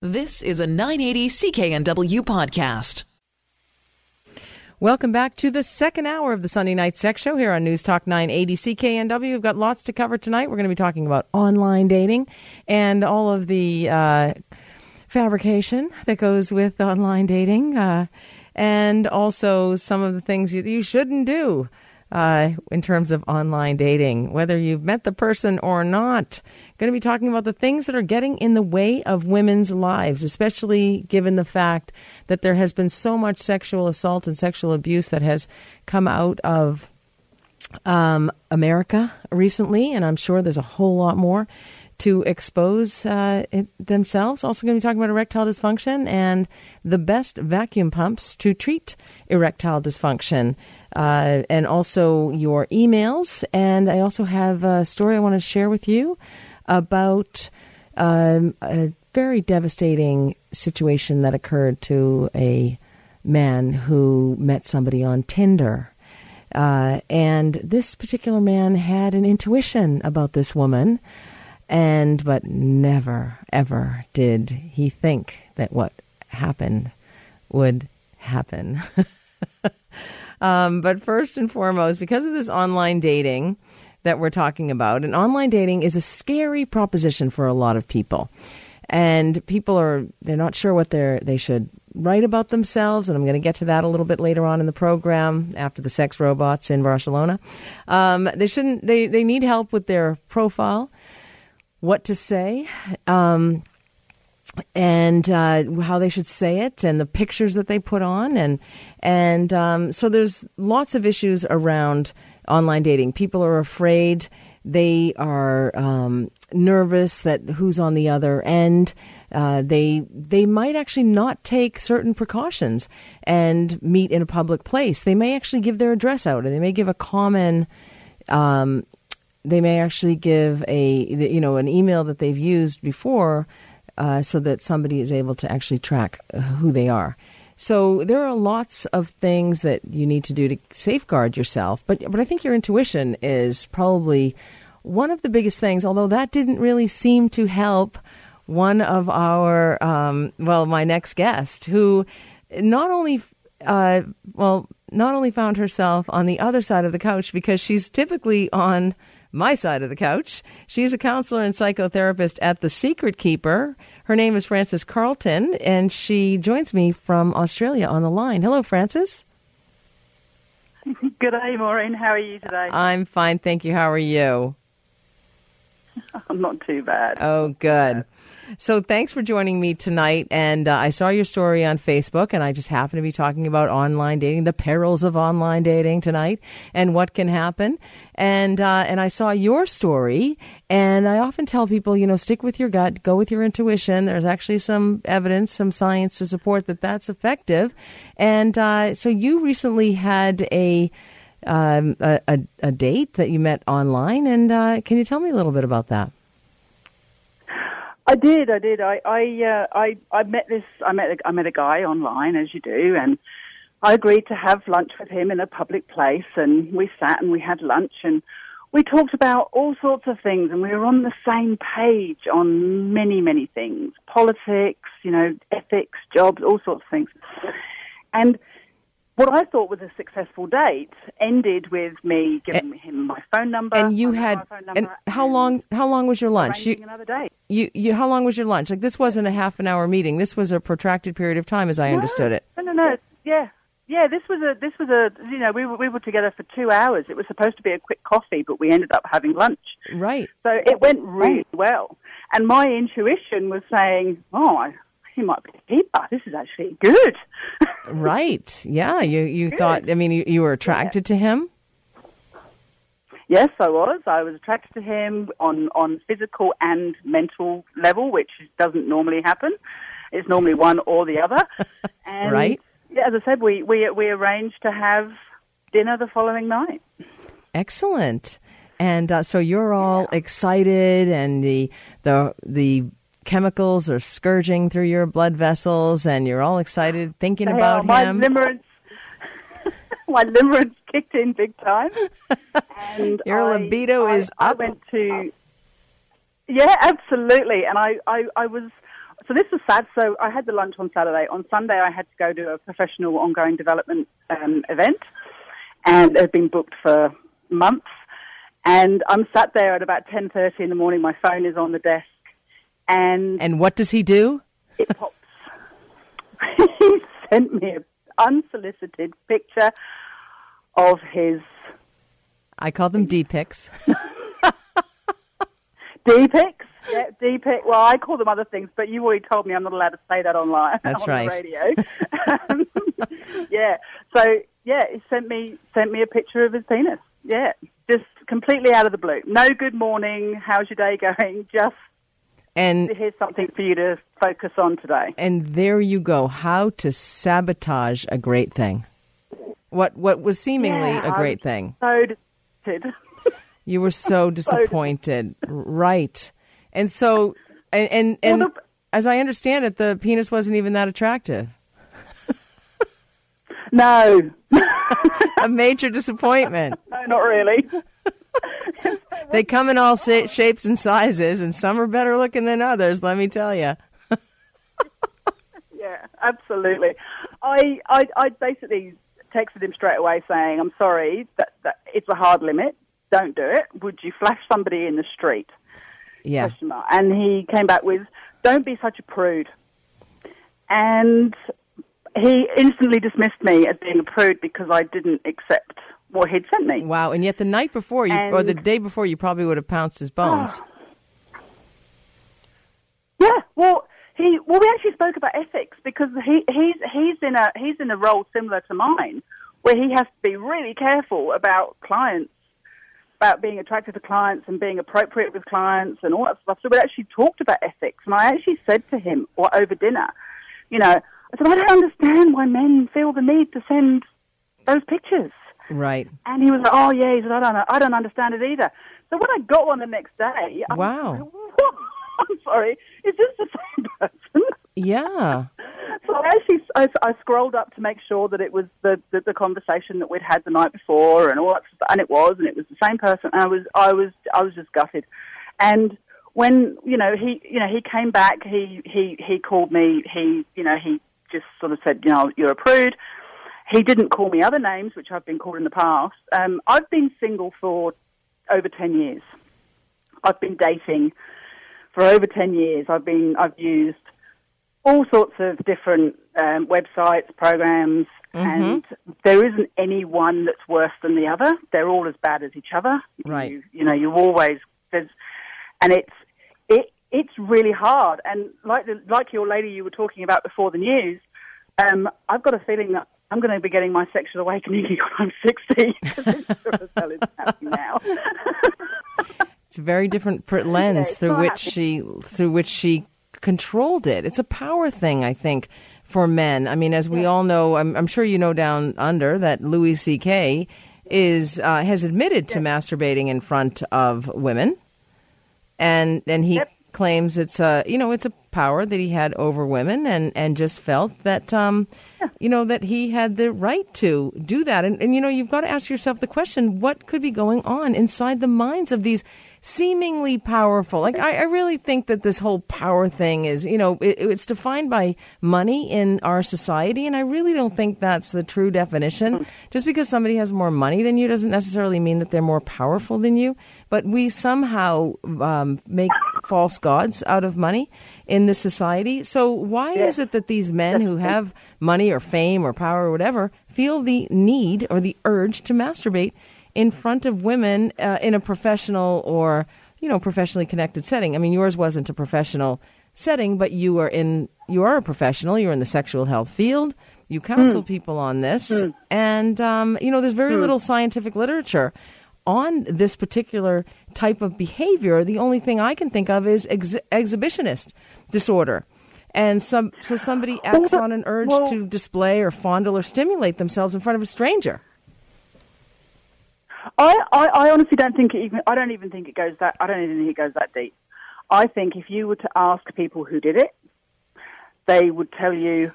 This is a 980 CKNW podcast. Welcome back to the second hour of the Sunday Night Sex Show here on News Talk 980 CKNW. We've got lots to cover tonight. We're going to be talking about online dating and all of the uh, fabrication that goes with online dating, uh, and also some of the things you, you shouldn't do uh, in terms of online dating, whether you've met the person or not. Going to be talking about the things that are getting in the way of women's lives, especially given the fact that there has been so much sexual assault and sexual abuse that has come out of um, America recently, and I'm sure there's a whole lot more to expose uh, themselves. Also, going to be talking about erectile dysfunction and the best vacuum pumps to treat erectile dysfunction uh, and also your emails. And I also have a story I want to share with you about um, a very devastating situation that occurred to a man who met somebody on Tinder. Uh, and this particular man had an intuition about this woman, and but never ever did he think that what happened would happen. Um, but first and foremost, because of this online dating that we're talking about, and online dating is a scary proposition for a lot of people. And people are they're not sure what they're they should write about themselves, and I'm going to get to that a little bit later on in the program after the sex robots in Barcelona. Um, they shouldn't. They they need help with their profile, what to say. Um, and uh, how they should say it, and the pictures that they put on, and and um, so there's lots of issues around online dating. People are afraid, they are um, nervous that who's on the other end. Uh, they they might actually not take certain precautions and meet in a public place. They may actually give their address out, and they may give a common. Um, they may actually give a you know an email that they've used before uh, so that somebody is able to actually track uh, who they are. So there are lots of things that you need to do to safeguard yourself, but but I think your intuition is probably one of the biggest things. Although that didn't really seem to help one of our um, well, my next guest, who not only uh, well not only found herself on the other side of the couch because she's typically on my side of the couch. She's a counselor and psychotherapist at The Secret Keeper. Her name is Frances Carlton, and she joins me from Australia on the line. Hello, Frances. Good day, Maureen. How are you today? I'm fine, thank you. How are you? I'm not too bad. Oh, good. So thanks for joining me tonight. And uh, I saw your story on Facebook, and I just happen to be talking about online dating, the perils of online dating tonight, and what can happen. And uh, and I saw your story, and I often tell people, you know, stick with your gut, go with your intuition. There's actually some evidence, some science to support that that's effective. And uh, so you recently had a um, a, a, a, date that you met online, and uh, can you tell me a little bit about that? I did, I did. I I uh, I, I met this. I met I met a guy online, as you do, and I agreed to have lunch with him in a public place. And we sat and we had lunch, and we talked about all sorts of things, and we were on the same page on many, many things: politics, you know, ethics, jobs, all sorts of things. And what I thought was a successful date ended with me giving and, him my phone number. And you had and how and long? How long was your lunch? You, another date. You, you, how long was your lunch? Like this wasn't a half an hour meeting. This was a protracted period of time, as I no, understood it. No, no, no. Yeah, yeah. This was a this was a you know we were we were together for two hours. It was supposed to be a quick coffee, but we ended up having lunch. Right. So it went really well, and my intuition was saying, "Oh, I he might be a keeper. This is actually good. right. Yeah. You you good. thought. I mean, you, you were attracted yeah. to him. Yes, I was. I was attracted to him on on physical and mental level, which doesn't normally happen. It's normally one or the other. And right. Yeah, as I said, we we we arranged to have dinner the following night. Excellent. And uh, so you're all yeah. excited, and the the the chemicals are scourging through your blood vessels and you're all excited thinking about my him. Limerence, my limerence kicked in big time. And your I, libido I, is I up. went to, yeah, absolutely. And I, I, I was so this was sad. So I had the lunch on Saturday. On Sunday, I had to go to a professional ongoing development um, event, and it had been booked for months. And I'm sat there at about 10:30 in the morning. My phone is on the desk, and And what does he do? it pops. he sent me an unsolicited picture of his I call them D pics. D pics. Yeah, D pic. Well, I call them other things, but you already told me I'm not allowed to say that online. That's on right. The radio. Um, yeah. So yeah, he sent me sent me a picture of his penis. Yeah, just completely out of the blue. No good morning. How's your day going? Just And here's something for you to focus on today. and there you go. How to sabotage a great thing. What what was seemingly Yeah, a great thing. So disappointed. You were so disappointed, right? And so, and and, and Well, the- as I understand it, the penis wasn't even that attractive. no, A major disappointment. no, not really. They come in all sa- shapes and sizes, and some are better looking than others. Let me tell you. Yeah, absolutely. I, I, I basically texted him straight away saying, "I'm sorry, that, that it's a hard limit. Don't do it. Would you flash somebody in the street?" Yeah. And he came back with, "Don't be such a prude." And he instantly dismissed me as being a prude because I didn't accept what he'd sent me. Wow. And yet the night before, you or the day before, you probably would have pounced his ah. bones. Yeah, well, he well, we actually spoke about ethics because he he's he's in a he's in a role similar to mine, where he has to be really careful about clients, about being attracted to clients and being appropriate with clients and all that stuff. So we actually talked about ethics, and I actually said to him, or over dinner, you know, I said I don't understand why men feel the need to send those pictures. Right. And he was like, "Oh yeah," he said, "I don't know, I don't understand it either." So when I got one the next day, I Wow. like, "What? I'm sorry, is this the same person? Yeah. So I actually I, I scrolled up to make sure that it was the, the the conversation that we'd had the night before, and all that, stuff, and it was, and it was the same person. And I was I was I was just gutted. And when you know he you know he came back, he he he called me. He you know he just sort of said, you know, you're a prude. He didn't call me other names, which I've been called in the past. Um, I've been single for over 10 years. I've been dating for over 10 years. I've been, I've used all sorts of different um, websites, programs, and there isn't any one that's worse than the other. They're all as bad as each other. Right. You, you know, you always, there's, and it's, it, it's really hard. And like the, like your lady you were talking about before the news, um, I've got a feeling that I'm going to be getting my sexual awakening when I'm 60. because it sure is happening now. It's a very different lens it's through which she through which she controlled it. It's a power thing, I think, for men. I mean, as we all know, I'm, I'm sure you know down under that Louis C.K. is uh, has admitted to masturbating in front of women, and and he Yep. Claims it's a you know it's a power that he had over women, and and just felt that um, you know that he had the right to do that, and and you know you've got to ask yourself the question: what could be going on inside the minds of these seemingly powerful? Like I, I really think that this whole power thing is you know it, it's defined by money in our society, and I really don't think that's the true definition. Just because somebody has more money than you doesn't necessarily mean that they're more powerful than you. But we somehow um, make false gods out of money in this society. So why is it that these men who have money or fame or power or whatever feel the need or the urge to masturbate in front of women uh, in a professional or you know professionally connected setting? I mean, yours wasn't a professional setting, but you are in you are a professional. You're in the sexual health field. You counsel people on this, and um, you know there's very little scientific literature on this particular type of behavior. The only thing I can think of is ex- exhibitionist disorder. And some, so somebody acts on an urge well- to display or fondle or stimulate themselves in front of a stranger. I, I, I honestly don't think it even. I don't even think it goes that. I don't even think it goes that deep. I think if you were to ask people who did it, they would tell you,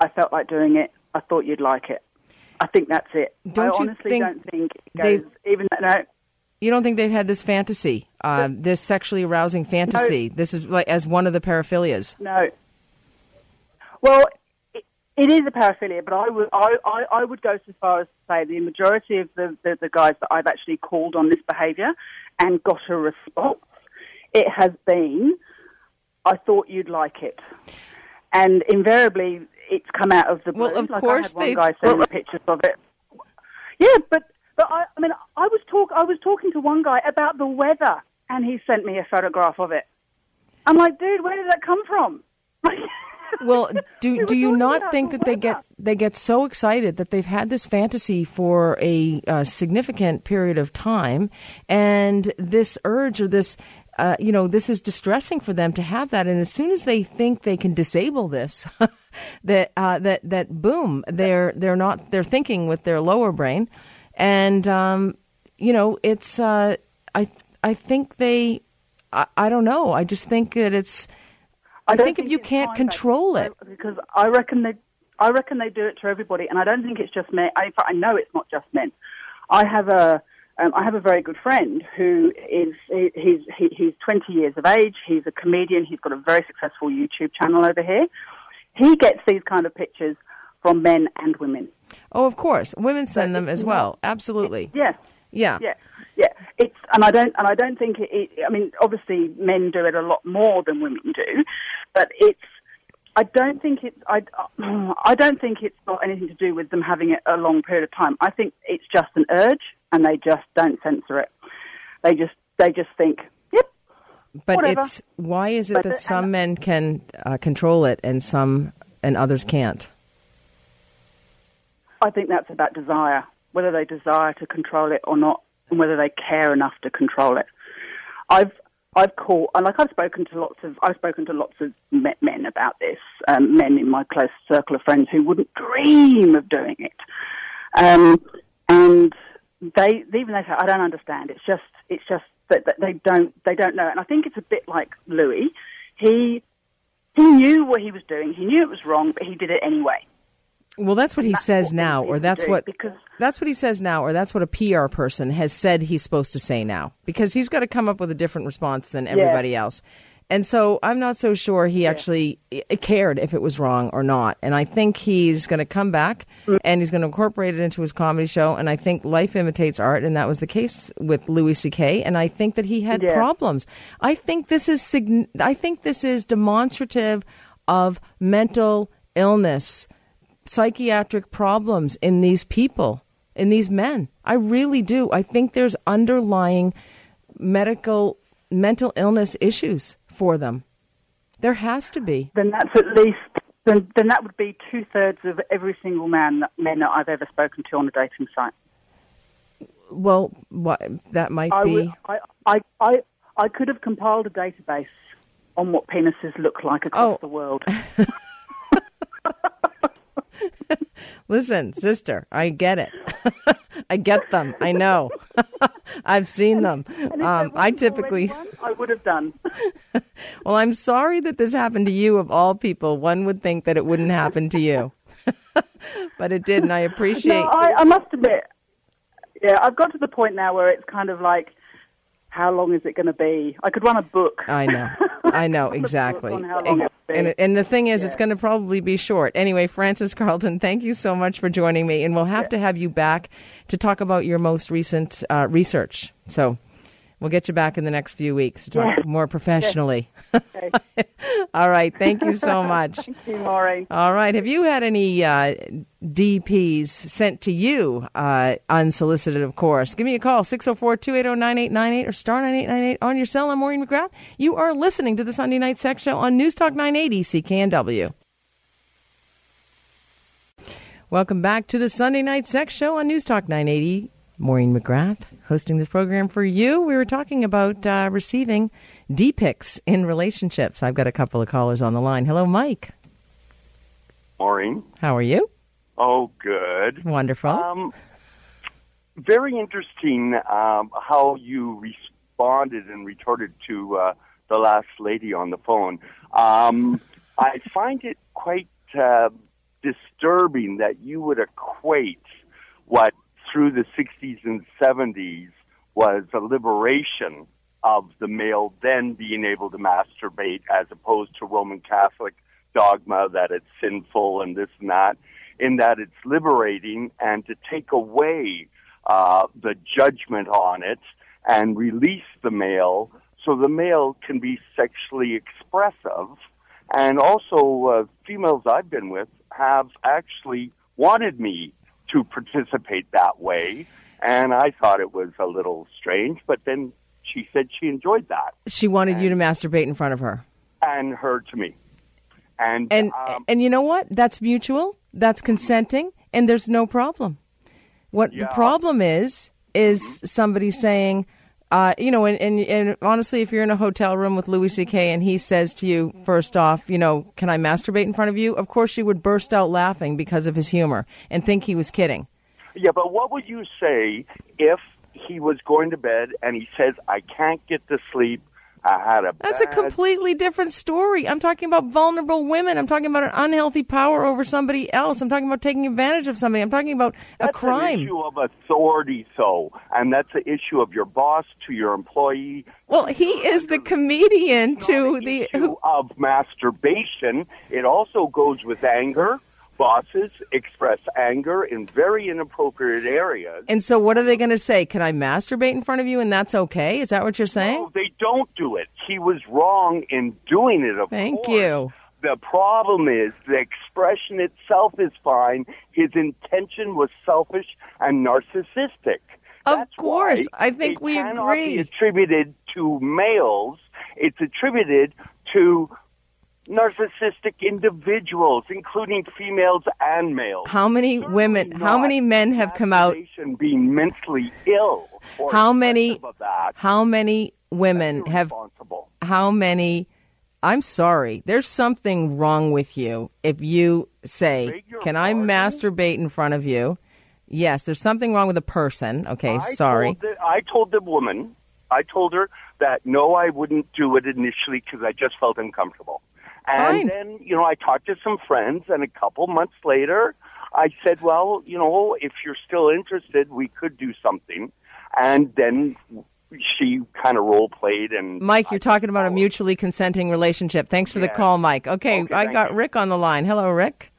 "I felt like doing it. I thought you'd like it." I think that's it. Don't I you honestly think don't think goes even. No, You don't think they've had this fantasy, uh, this sexually arousing fantasy? This is like as one of the paraphilias. No. Well, it, is a paraphilia, but I would I, I, I would go so far as to say the majority of the, the, the guys that I've actually called on this behaviour and got a response, it has been, I thought you'd like it, and invariably it's come out of the blue. Well, of like course I had one guy send me pictures of it. Yeah, but but I, I mean, I was talk I was talking to one guy about the weather, and he sent me a photograph of it. I'm like, dude, where did that come from? Well, do do you not think that they get they get so excited that they've had this fantasy for a uh, significant period of time, and this urge or this. Uh, you know, this is distressing for them to have that, and as soon as they think they can disable this, that uh, that that boom, they're they're not they're thinking with their lower brain, and um, you know, it's uh, I I think they I, I don't know, I just think that it's I, don't think if you can't control it, because I reckon they, I reckon they do it to everybody, and I don't think it's just men. I, in fact, I know it's not just men. I have a, um, I have a very good friend who is he, he's he, he's 20 years of age. He's a comedian. He's got a very successful YouTube channel over here. He gets these kind of pictures from men and women. Oh, of course, women send them as well. Absolutely. Yeah. Yeah. Yeah, yeah. It's and I don't and I don't think it, it. I mean, obviously, men do it a lot more than women do, but it's. I don't think it's. I. I don't think it's got anything to do with them having it a long period of time. I think it's just an urge, and they just don't censor it. They just. They just think. Yep. But Whatever. it's why is it But that the- some men can uh, control it and some and others can't? I think that's about desire, whether they desire to control it or not, and whether they care enough to control it. I've I've called, and like I've spoken to lots of I've spoken to lots of men about this, um, men in my close circle of friends who wouldn't dream of doing it, um, and they even they say I don't understand. It's just it's just that, that they don't they don't know, and I think it's a bit like Louis. He he knew what he was doing. He knew it was wrong, but he did it anyway. Well, that's what he That's says what now, or that's what because- that's what he says now, or that's what a PR person has said he's supposed to say now, because he's got to come up with a different response than everybody else. And so I'm not so sure he actually cared if it was wrong or not. And I think he's going to come back Mm. and he's going to incorporate it into his comedy show. And I think life imitates art, and that was the case with Louis C.K. And I think that he had Yeah. problems. I think this is sign- I think this is demonstrative of mental illness psychiatric problems in these people, in these men. I really do. I think there's underlying medical, mental illness issues for them. There has to be. then that's at least then, then that would be two thirds of every single man that, men that I've ever spoken to on a dating site. Well, what that might I, be. would, I, I, I, I could have compiled a database on what penises look like across Oh. the world. Listen, sister, I get it. I get them. I know. I've seen them. And if there Um, I typically. I would have done. Well, I'm sorry that this happened to you of all people. One would think that it wouldn't happen to you. but it did, and I appreciate No, I, I must admit, yeah, I've got to the point now where it's kind of like, how long is it going to be? I could run a book. I know. I know Run a book exactly. on how long it will be. And, and the thing is, it's going to probably be short. Anyway, Frances Carlton, thank you so much for joining me. And we'll have to have you back to talk about your most recent uh, research. So we'll get you back in the next few weeks to talk Yeah. more professionally. Okay. All right. Thank you so much. Thank you, Maureen. All right. Have you had any uh, DPs sent to you, uh, unsolicited, of course? Give me a call, 604 280 9898 or star 9898 on your cell. I'm Maureen McGrath. You are listening to the Sunday Night Sex Show on News Talk 980 CKNW. Welcome back to the Sunday Night Sex Show on News Talk 980. Maureen McGrath hosting this program for you. We were talking about uh, receiving D pics in relationships. I've got a couple of callers on the line. Hello, Mike. Maureen. How are you? Oh, good. Wonderful. Um, very interesting um, how you responded and retorted to uh, the last lady on the phone. Um, I find it quite uh, disturbing that you would equate what through the 60s and 70s was a liberation of the male then being able to masturbate as opposed to Roman Catholic dogma that it's sinful and this and that, in that it's liberating and to take away uh, the judgment on it and release the male so the male can be sexually expressive. And also, uh, females I've been with have actually wanted me to participate that way. And I thought it was a little strange, but then she said she enjoyed that. She wanted and, you to masturbate in front of her. And her to me. And and, um, and you know what? That's mutual. That's consenting, and there's no problem. What yeah. the problem is is mm-hmm. somebody saying, uh, you know, and, and, and honestly, if you're in a hotel room with Louis C.K. and he says to you, first off, you know, can I masturbate in front of you? Of course, you would burst out laughing because of his humor and think he was kidding. Yeah, but what would you say if he was going to bed and he says, I can't get to sleep? I had a. That's bad... a completely different story. I'm talking about vulnerable women. I'm talking about an unhealthy power over somebody else. I'm talking about taking advantage of somebody. I'm talking about a crime. An issue of authority, though, and that's the issue of your boss to your employee. Well, he is the comedian to the issue of masturbation. It also goes with anger bosses express anger in very inappropriate areas. And so, what are they going to say? Can I masturbate in front of you and that's okay? Is that what you're saying? No, they don't do it. He was wrong in doing it, Thank course. you. The problem is the expression itself is fine. His intention was selfish and narcissistic. Of That's course. I think we agree. Be attributed to males. It's attributed to narcissistic individuals, including females and males. How many Certainly women? How many men have come out being mentally ill? how many? How many women have? How many? I'm sorry. There's something wrong with you if you say, "Can I masturbate in front of you?" Yes, there's something wrong with a person. Okay, I sorry. Told the, I told the woman. I told her that no, I wouldn't do it initially because I just felt uncomfortable. And Fine. then, you know, I talked to some friends, and a couple months later, I said, well, you know, if you're still interested, we could do something. And then she kind of role played and Mike, you're talking about a mutually consenting relationship. Thanks for yeah. the call, Mike. Okay, okay I got you. Rick on the line. Hello, Rick.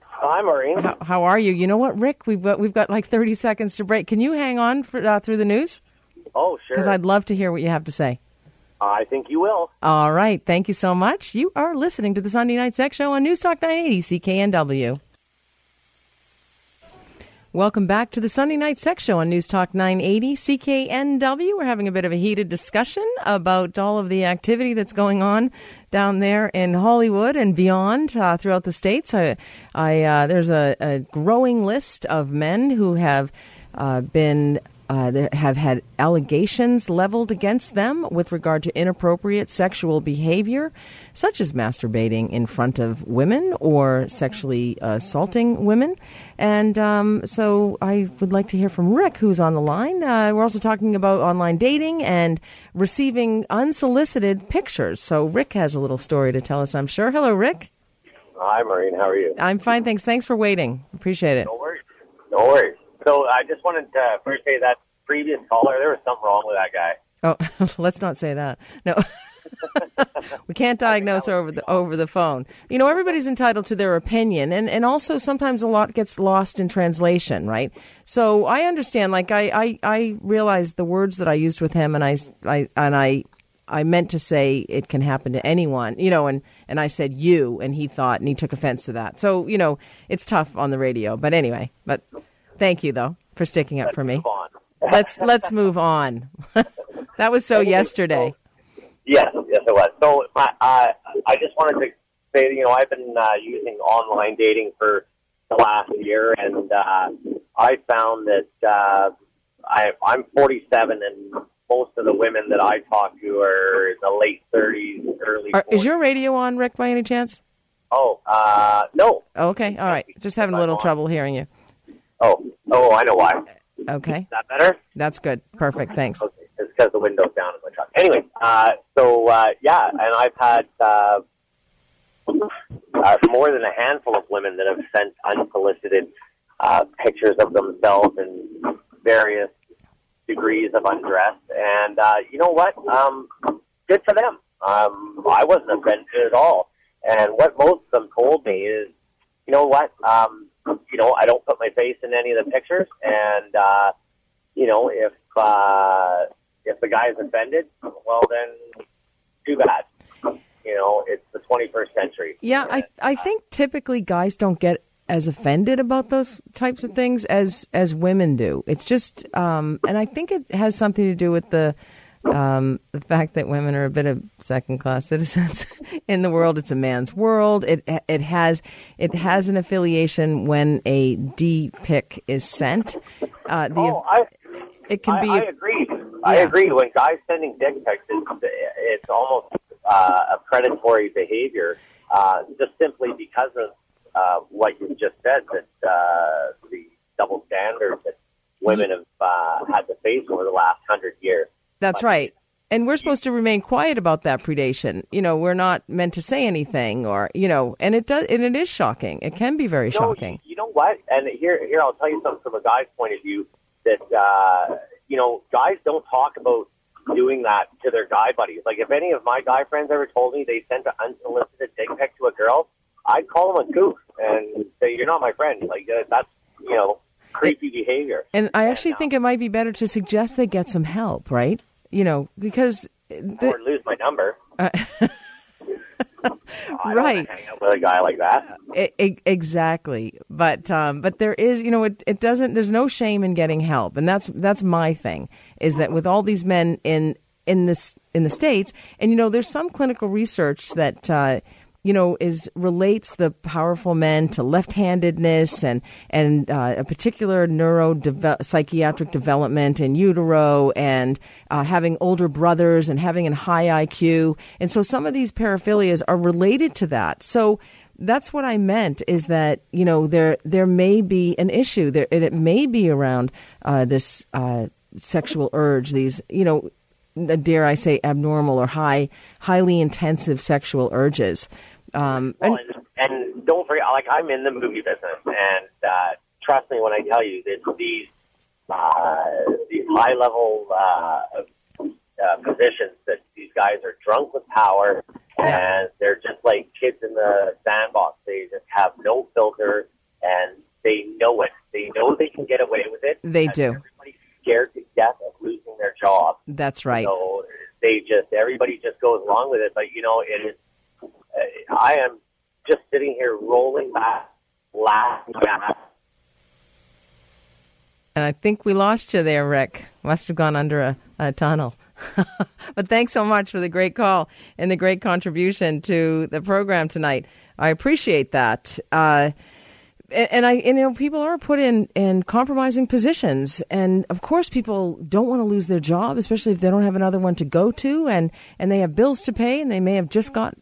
Hi, Maureen. How, how, are you? You know what, Rick? We've got, we've got like 30 seconds to break. Can you hang on for, uh, through the news? Oh, sure. Because I'd love to hear what you have to say. I think you will. All right. Thank you so much. You are listening to the Sunday Night Sex Show on News Talk 980 CKNW. Welcome back to the Sunday Night Sex Show on News Talk 980 CKNW. We're having a bit of a heated discussion about all of the activity that's going on down there in Hollywood and beyond uh, throughout the states. I, I uh, there's a, a, growing list of men who have uh, been uh, have had allegations leveled against them with regard to inappropriate sexual behavior, such as masturbating in front of women or sexually assaulting women. And um, so I would like to hear from Rick, who's on the line. Uh, we're also talking about online dating and receiving unsolicited pictures. So Rick has a little story to tell us, I'm sure. Hello, Rick. Hi, Maureen. How are you? I'm fine, thanks. Thanks for waiting. Appreciate it. No worries. No worries. So I just wanted to first say that previous caller, there was something wrong with that guy. Oh, let's not say that. No. we can't diagnose over the over the phone. You know, everybody's entitled to their opinion, and and also sometimes a lot gets lost in translation, right? So I understand. Like I I, I realized the words that I used with him, and I I and I I meant to say it can happen to anyone, you know, and, and I said you, and he thought, and he took offense to that. So, you know, it's tough on the radio. But anyway, but Thank you, though, for sticking up let's for me. let's let's move on. that was so yesterday. Yes, yes, it was. So I uh, I just wanted to say, you know, I've been uh, using online dating for the last year, and uh, I found that uh, I, I'm 47, and most of the women that I talk to are in the late 30s, early. Are, is your radio on, Rick, by any chance? Oh, uh, no. Okay, all right. Just having a little trouble hearing you. Oh, oh, I know why. Okay. Is that better? That's good. Perfect. Thanks. Okay. It's because the window's down in my truck. Anyway, uh, so uh, yeah, and I've had uh, uh, more than a handful of women that have sent unsolicited uh, pictures of themselves in various degrees of undress. And uh, you know what? Um, good for them. Um, I wasn't offended at all. And what most of them told me is, you know what? Um, know, I don't put my face in any of the pictures, and uh, you know, if uh, if the guy is offended, well, then too bad. You know, it's the 21st century. Yeah, I I think typically guys don't get as offended about those types of things as as women do. It's just, um, and I think it has something to do with the um, the fact that women are a bit of second class citizens in the world. It's a man's world. It it has it has an affiliation when a D pic is sent. Uh, the, oh, I, it can I, be. I agree. I agree. When guys sending dick pics, it's, it's almost uh, a predatory behavior, uh, just simply because of uh, what you just said that uh, the double standards that women have uh, had to face over the last hundred years. That's right. And we're supposed to remain quiet about that predation. You know, we're not meant to say anything, or you know, and it does, and it is shocking. It can be very No, shocking. You, you know what? And here, here, I'll tell you something from a guy's point of view that uh, you know, guys don't talk about doing that to their guy buddies. Like, if any of my guy friends ever told me they sent an unsolicited dick pic to a girl, I'd call them a goof and say, "You're not my friend." Like, uh, that's you know, creepy behavior. And I actually uh, think it might be better to suggest they get some help, right? You know, because the, or lose my number. Don't right. with a guy like that. E- exactly, but um, but there is, you know, it, it doesn't. There's no shame in getting help, and that's that's my thing. Is that with all these men in in this in the states, and you know, there's some clinical research that. Uh, you know, is relates the powerful men to left-handedness and and uh, a particular neuro psychiatric development in utero and uh, having older brothers and having a high IQ, and so some of these paraphilias are related to that. So that's what I meant is that you know there there may be an issue there and it may be around uh, this uh, sexual urge these you know dare I say abnormal or high highly intensive sexual urges um, and Well, and, and don't forget, like I'm in the movie business, and uh, trust me when I tell you that these uh, these high level uh, uh, positions that these guys are drunk with power, and they're just like kids in the sandbox. They just have no filter, and they know it. They know they can get away with it. They do. Everybody's scared to death of losing their job. that's right So they just everybody just goes along with it. But you know, it is. I am just sitting here rolling back, laughing. And I think we lost you there, Rick. Must have gone under a, a tunnel. but thanks so much for the great call and the great contribution to the program tonight. I appreciate that. Uh, and I, and, you know, people are put in, in compromising positions, and of course, people don't want to lose their job, especially if they don't have another one to go to, and and they have bills to pay, and they may have just got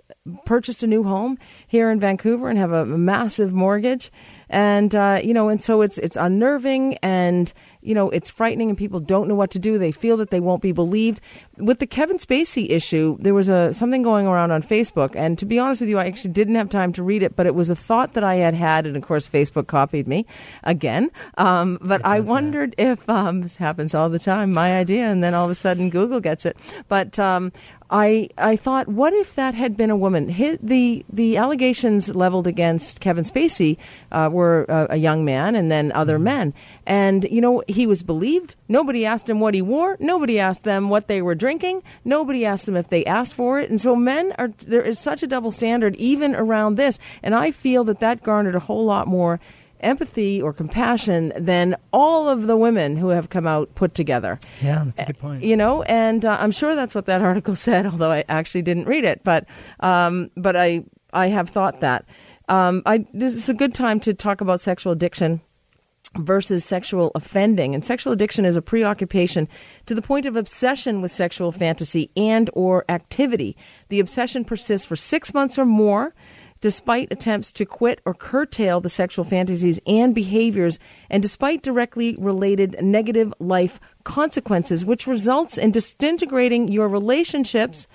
purchased a new home here in Vancouver and have a, massive mortgage, and uh, you know, and so it's it's unnerving, and you know, it's frightening, and people don't know what to do. They feel that they won't be believed. With the Kevin Spacey issue, there was a something going around on Facebook, and to be honest with you, I actually didn't have time to read it, but it was a thought that I had had, and of course, Facebook copied me again. Um, but I wondered if um, this happens all the time, my idea, and then all of a sudden Google gets it. But um, I I thought, what if that had been a woman? Hit the the allegations leveled against Kevin Spacey uh, were uh, a young man and then other men, and you know he was believed. Nobody asked him what he wore. Nobody asked them what they were drinking. Nobody asked them if they asked for it. And so men are there is such a double standard even around this, and I feel that that garnered a whole lot more empathy or compassion than all of the women who have come out put together. Yeah, that's a good point. you know and uh, i'm sure that's what that article said although i actually didn't read it but um, but i i have thought that. Um, I, this is a good time to talk about sexual addiction versus sexual offending and sexual addiction is a preoccupation to the point of obsession with sexual fantasy and or activity. The obsession persists for 6 months or more despite attempts to quit or curtail the sexual fantasies and behaviors, and despite directly related negative life consequences, which results in disintegrating your relationships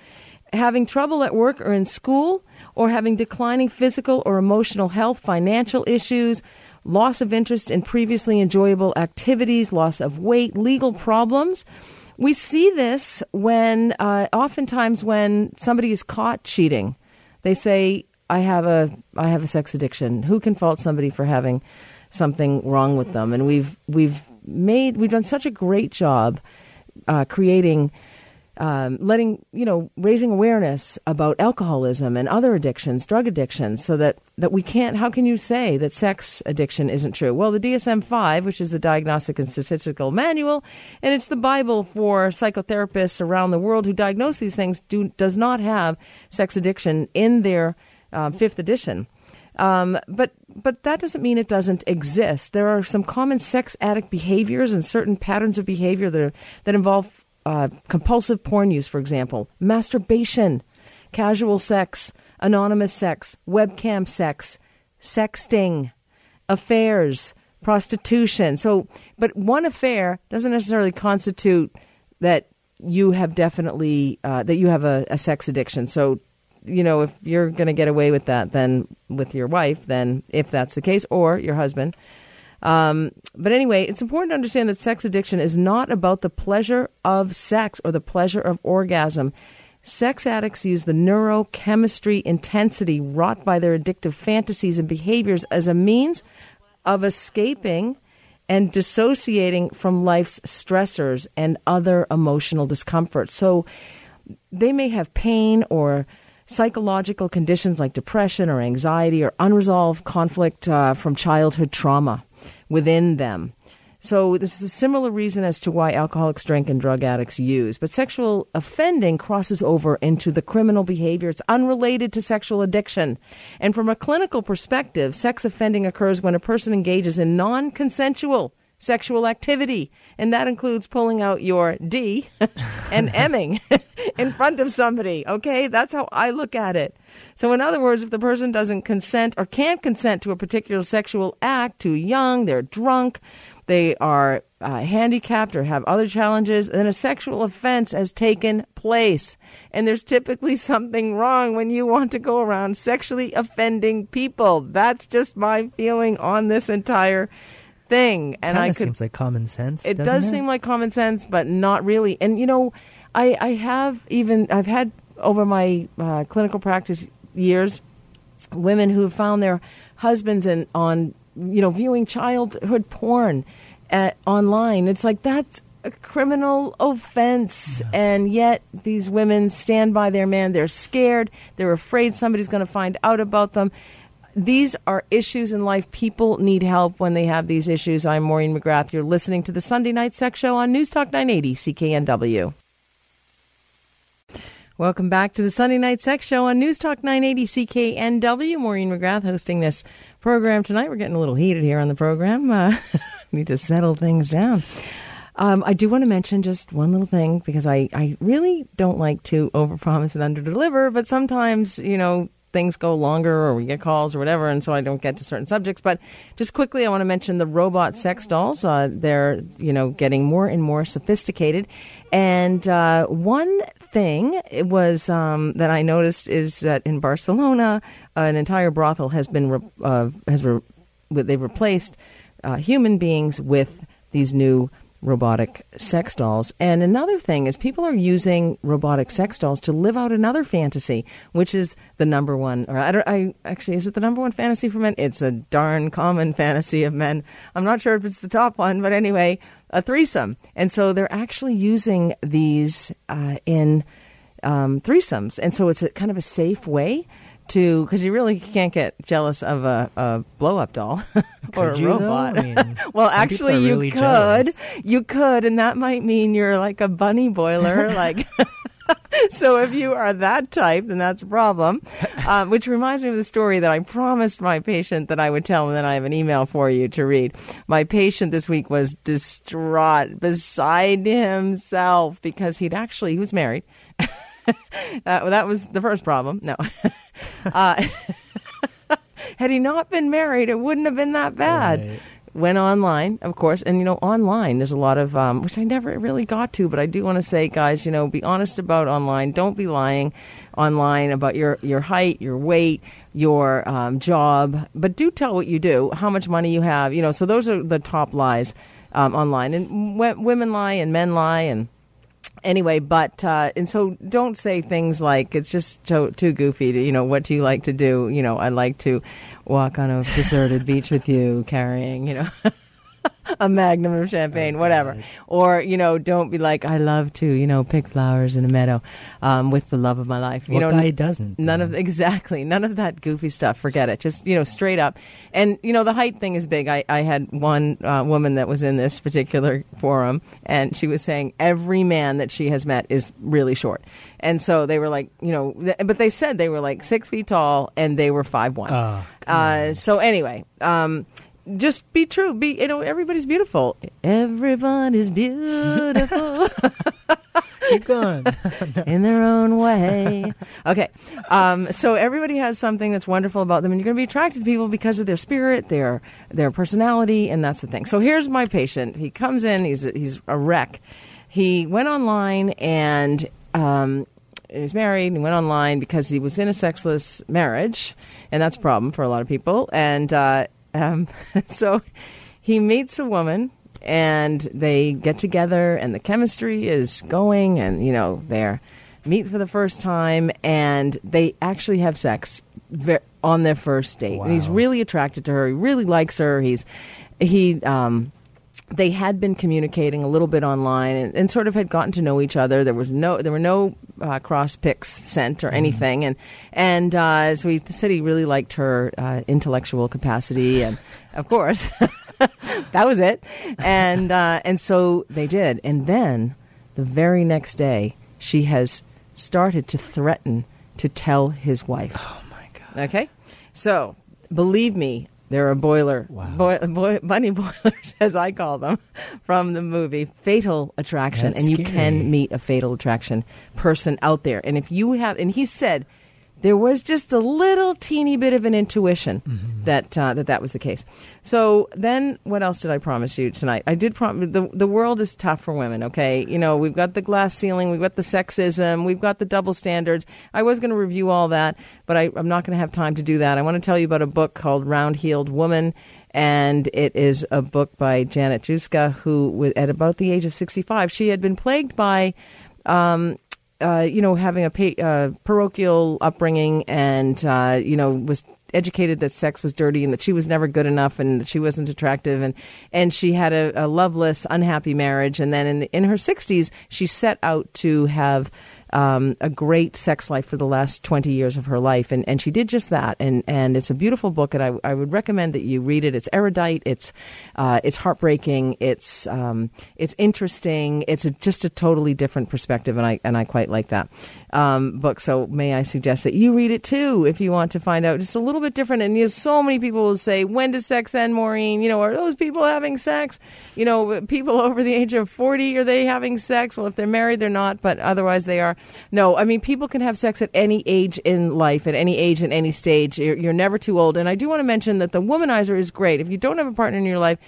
having trouble at work or in school, or having declining physical or emotional health, financial issues, loss of interest in previously enjoyable activities, loss of weight, legal problems. We see this when, uh, oftentimes, when somebody is caught cheating, they say, "I have a, I have a sex addiction." Who can fault somebody for having something wrong with them? And we've we've made we've done such a great job uh, creating um, letting you know raising awareness about alcoholism and other addictions drug addictions so that that we can't how can you say that sex addiction isn't true well the dsm-5 which is the diagnostic and statistical manual and it's the bible for psychotherapists around the world who diagnose these things do does not have sex addiction in their uh, fifth edition um, but but that doesn't mean it doesn't exist. There are some common sex addict behaviors and certain patterns of behavior that are, that involve uh, compulsive porn use, for example, masturbation, casual sex, anonymous sex, webcam sex, sexting, affairs, prostitution. So, but one affair doesn't necessarily constitute that you have definitely uh, that you have a, a sex addiction. So you know, if you're going to get away with that, then with your wife, then if that's the case, or your husband. Um, but anyway, it's important to understand that sex addiction is not about the pleasure of sex or the pleasure of orgasm. Sex addicts use the neurochemistry intensity wrought by their addictive fantasies and behaviors as a means of escaping and dissociating from life's stressors and other emotional discomforts. So they may have pain or psychological conditions like depression or anxiety or unresolved conflict uh, from childhood trauma within them. So, this is a similar reason as to why alcoholics drink and drug addicts use. But sexual offending crosses over into the criminal behavior. It's unrelated to sexual addiction. And from a clinical perspective, sex offending occurs when a person engages in non consensual sexual activity. And that includes pulling out your D and emming in front of somebody. Okay. That's how I look at it. So, in other words, if the person doesn't consent or can't consent to a particular sexual act, too young, they're drunk, they are uh, handicapped or have other challenges, then a sexual offense has taken place. And there's typically something wrong when you want to go around sexually offending people. That's just my feeling on this entire thing. And Kinda I could, seems like common sense. It does it? seem like common sense, but not really. And you know, I I have even I've had over my uh, clinical practice years women who have found their husbands and on you know viewing childhood porn at, online. It's like that's a criminal offense, yeah. and yet these women stand by their man. They're scared. They're afraid somebody's going to find out about them these are issues in life. People need help when they have these issues. I'm Maureen McGrath. You're listening to the Sunday Night Sex Show on News Talk 980 CKNW. Welcome back to the Sunday Night Sex Show on News Talk 980 CKNW. Maureen McGrath hosting this program tonight. We're getting a little heated here on the program. Uh, need to settle things down. Um, I do want to mention just one little thing because I, I really don't like to overpromise and underdeliver, but sometimes, you know, things go longer or we get calls or whatever, and so I don't get to certain subjects. But just quickly, I want to mention the robot sex dolls. Uh, they're you know getting more and more sophisticated, and uh, one thing was um, that I noticed is that in Barcelona, uh, an entire brothel has been re- uh, has re- they've replaced uh, human beings with these new robotic sex dolls. And another thing is people are using robotic sex dolls to live out another fantasy, which is the number one, or I, I actually, is it the number one fantasy for men? It's a darn common fantasy of men. I'm not sure if it's the top one, but anyway, a threesome. And so they're actually using these uh, in um, threesomes. And so it's a kind of a safe way to because you really can't get jealous of a, a blow up doll or a robot. I mean, well, actually, you really could. Jealous. You could, and that might mean you're like a bunny boiler, like. so if you are that type, then that's a problem. Um, which reminds me of the story that I promised my patient that I would tell, and then I have an email for you to read. My patient this week was distraught, beside himself, because he'd actually he was married. well, that was the first problem. No. uh, had he not been married, it wouldn't have been that bad. went online, of course, and you know, online there's a lot of um, which I never really got to, but I do want to say, guys, you know, be honest about online. Don't be lying online about your your height, your weight, your um, job, but do tell what you do, how much money you have. You know, so those are the top lies um, online, and w- women lie and men lie and anyway, but uh, and so don't say things like it's just too, too goofy. To, you know, what do you like to do? You know, I like to walk on a deserted beach with you, carrying you know. a magnum of champagne, Oh, whatever. Or, you know, don't be like, I love to, you know, pick flowers in a meadow um, with the love of my life. You What know, guy doesn't? None of exactly none of that goofy stuff. Forget it. Just you know, straight up. And you know, the height thing is big. I, I had one uh, woman that was in this particular forum, and she was saying every man that she has met is really short. And so they were like, you know, th- but they said they were like six feet tall and they were five one. Oh, uh, so anyway, um, just be true. Be you know, everybody's beautiful. Everybody's beautiful. Keep going. in their own way. Okay. Um, so everybody has something that's wonderful about them, and you're going to be attracted to people because of their spirit, their their personality, and that's the thing. So here's my patient. He comes in. He's a, he's a wreck. He went online and. Um, He's married and he went online because he was in a sexless marriage, and that's a problem for a lot of people. And uh, um, so he meets a woman and they get together and the chemistry is going and you know they're meet for the first time and they actually have sex on their first date. And he's really attracted to her. He really likes her. He's he um they had been communicating a little bit online and, and sort of had gotten to know each other. There was no, there were no uh, cross picks sent or anything, and and uh, so he said he really liked her uh, intellectual capacity, and of course, that was it. And uh, and so they did, and then the very next day, she has started to threaten to tell his wife. oh my god. Okay, so believe me, there are a boiler Wow. boi- boi- bunny boilers, as I call them, from the movie Fatal Attraction, That's and you scary. can meet a fatal attraction person out there. And if you have, and he said. There was just a little teeny bit of an intuition Mm-hmm. that uh, that that was the case. So then, what else did I promise you tonight? I did promise the the world is tough for women. Okay, you know we've got the glass ceiling, we've got the sexism, we've got the double standards. I was going to review all that, but I, I'm not going to have time to do that. I want to tell you about a book called Round Heeled Woman, and it is a book by Janet Juska, who at about the age of 65, she had been plagued by. Um, uh, you know, having a pa- uh, parochial upbringing and, uh, you know, was educated that sex was dirty and that she was never good enough and that she wasn't attractive and, and she had a, a loveless, unhappy marriage. And then in, in her 60s, she set out to have um, a great sex life for the last 20 years of her life. And, and she did just that. And, and it's a beautiful book, and I, I would recommend that you read it. It's erudite, it's, uh, it's heartbreaking, it's, um, it's interesting, it's a, just a totally different perspective, and I, and I quite like that um, book. So may I suggest that you read it too if you want to find out just a little bit different. And you know, so many people will say, "When does sex end, Maureen? You know, are those people having sex? You know, people over the age of forty are they having sex? Well, if they're married, they're not, but otherwise they are. No, I mean, people can have sex at any age in life, at any age, and any stage. You're, you're never too old. And I do want to mention that the Womanizer is great. If you don't have a partner in your life.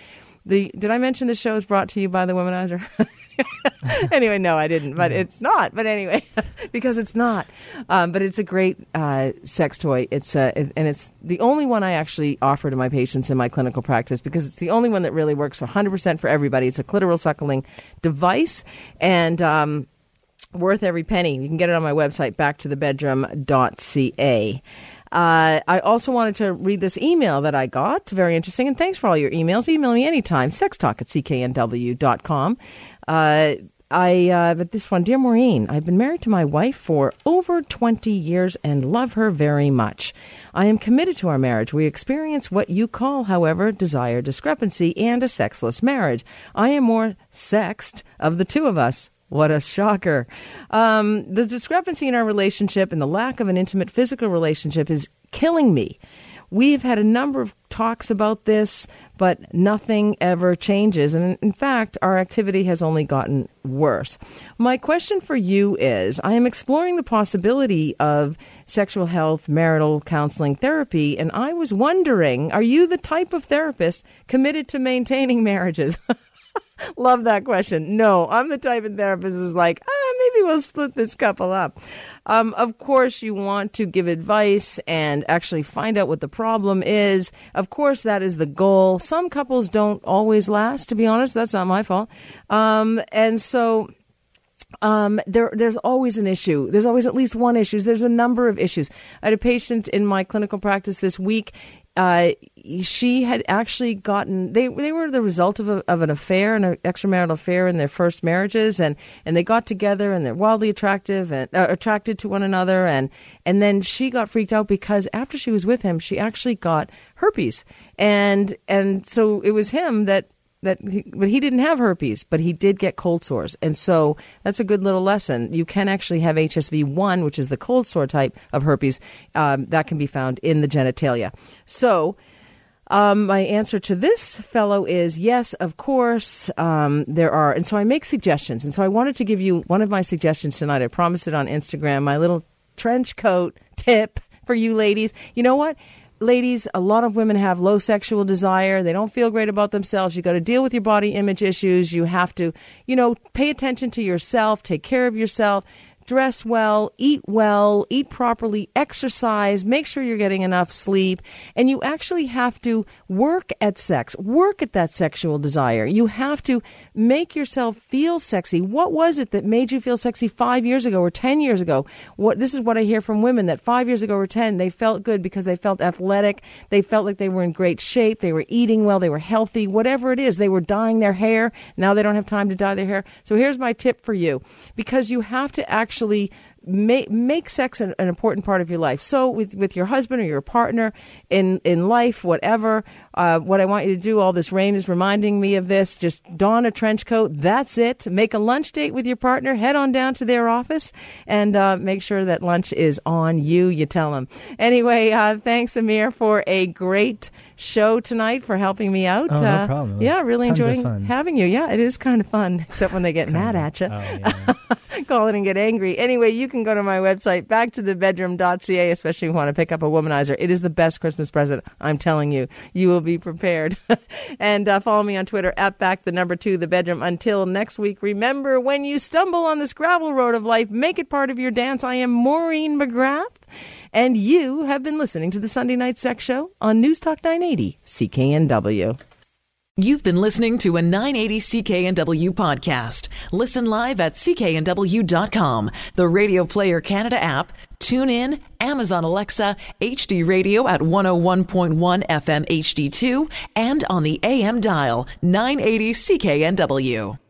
The, did I mention the show is brought to you by the Womanizer? anyway, no, I didn't, but it's not. But anyway, because it's not. Um, but it's a great uh, sex toy. It's uh, it- and it's the only one I actually offer to my patients in my clinical practice because it's the only one that really works 100% for everybody. It's a clitoral suckling device, and um, worth every penny. You can get it on my website, backtothebedroom.ca. Uh, I also wanted to read this email that I got. Very interesting. And thanks for all your emails. Email me anytime. Sextalk at cknw.com. Uh, I, uh, but this one, dear Maureen, I've been married to my wife for over 20 years and love her very much. I am committed to our marriage. We experience what you call, however, desire discrepancy and a sexless marriage. I am more sexed of the two of us. What a shocker. Um, the discrepancy in our relationship and the lack of an intimate physical relationship is killing me. we've had a number of talks about this, but nothing ever changes. And in fact, our activity has only gotten worse. My question for you is I am exploring the possibility of sexual health, marital counseling therapy, and I was wondering are you the type of therapist committed to maintaining marriages? Love that question. No, I'm the type of therapist who's like, ah, maybe we'll split this couple up. Um, of course, you want to give advice and actually find out what the problem is. Of course, that is the goal. Some couples don't always last, to be honest. That's not my fault. Um, and so um, there, there's always an issue. There's always at least one issue. There's a number of issues. I had a patient in my clinical practice this week. Uh, she had actually gotten they they were the result of, a, of an affair an extramarital affair in their first marriages and and they got together and they're wildly attractive and uh, attracted to one another and and then she got freaked out because after she was with him she actually got herpes and and so it was him that that he, but he didn't have herpes, but he did get cold sores. And so that's a good little lesson. You can actually have HSV1, which is the cold sore type of herpes, um, that can be found in the genitalia. So, um, my answer to this fellow is yes, of course. Um, there are, and so I make suggestions. And so I wanted to give you one of my suggestions tonight. I promised it on Instagram. My little trench coat tip for you ladies. You know what? ladies, a lot of women have low sexual desire. They don't feel great about themselves. You got to deal with your body image issues. You have to, you know, pay attention to yourself, take care of yourself dress well, eat well, eat properly, exercise, make sure you're getting enough sleep, and you actually have to work at sex, work at that sexual desire. You have to make yourself feel sexy. What was it that made you feel sexy five years ago or 10 years ago? What, this is what I hear from women that five years ago or 10, they felt good because they felt athletic. They felt like they were in great shape. They were eating well. They were healthy, whatever it is. They were dyeing their hair. Now they don't have time to dye their hair. So here's my tip for you because you have to actually actually make, make sex an, an, important part of your life. So with, with your husband or your partner in, in life, whatever, uh, what I want you to do, all this rain is reminding me of this. Just don a trench coat. That's it. Make a lunch date with your partner. Head on down to their office and uh, make sure that lunch is on you. You tell them. Anyway, uh, thanks, Amir, for a great show tonight for helping me out. Oh, no uh, problem. Yeah, really enjoying having you. Yeah, it is kind of fun, except when they get mad at you. Oh, yeah. Call in and get angry. Anyway, you can go to my website, backtothebedroom.ca, especially if you want to pick up a womanizer. It is the best Christmas present. I'm telling you. You will be prepared. and uh, follow me on Twitter at back the number two, the bedroom. Until next week, remember when you stumble on this gravel road of life, make it part of your dance. I am Maureen McGrath. And you have been listening to the Sunday Night Sex Show on News Talk 980 CKNW. You've been listening to a 980 CKNW podcast. Listen live at cknw.com, the Radio Player Canada app, tune in, Amazon Alexa, HD Radio at 101.1 FM HD2, and on the AM dial 980 CKNW.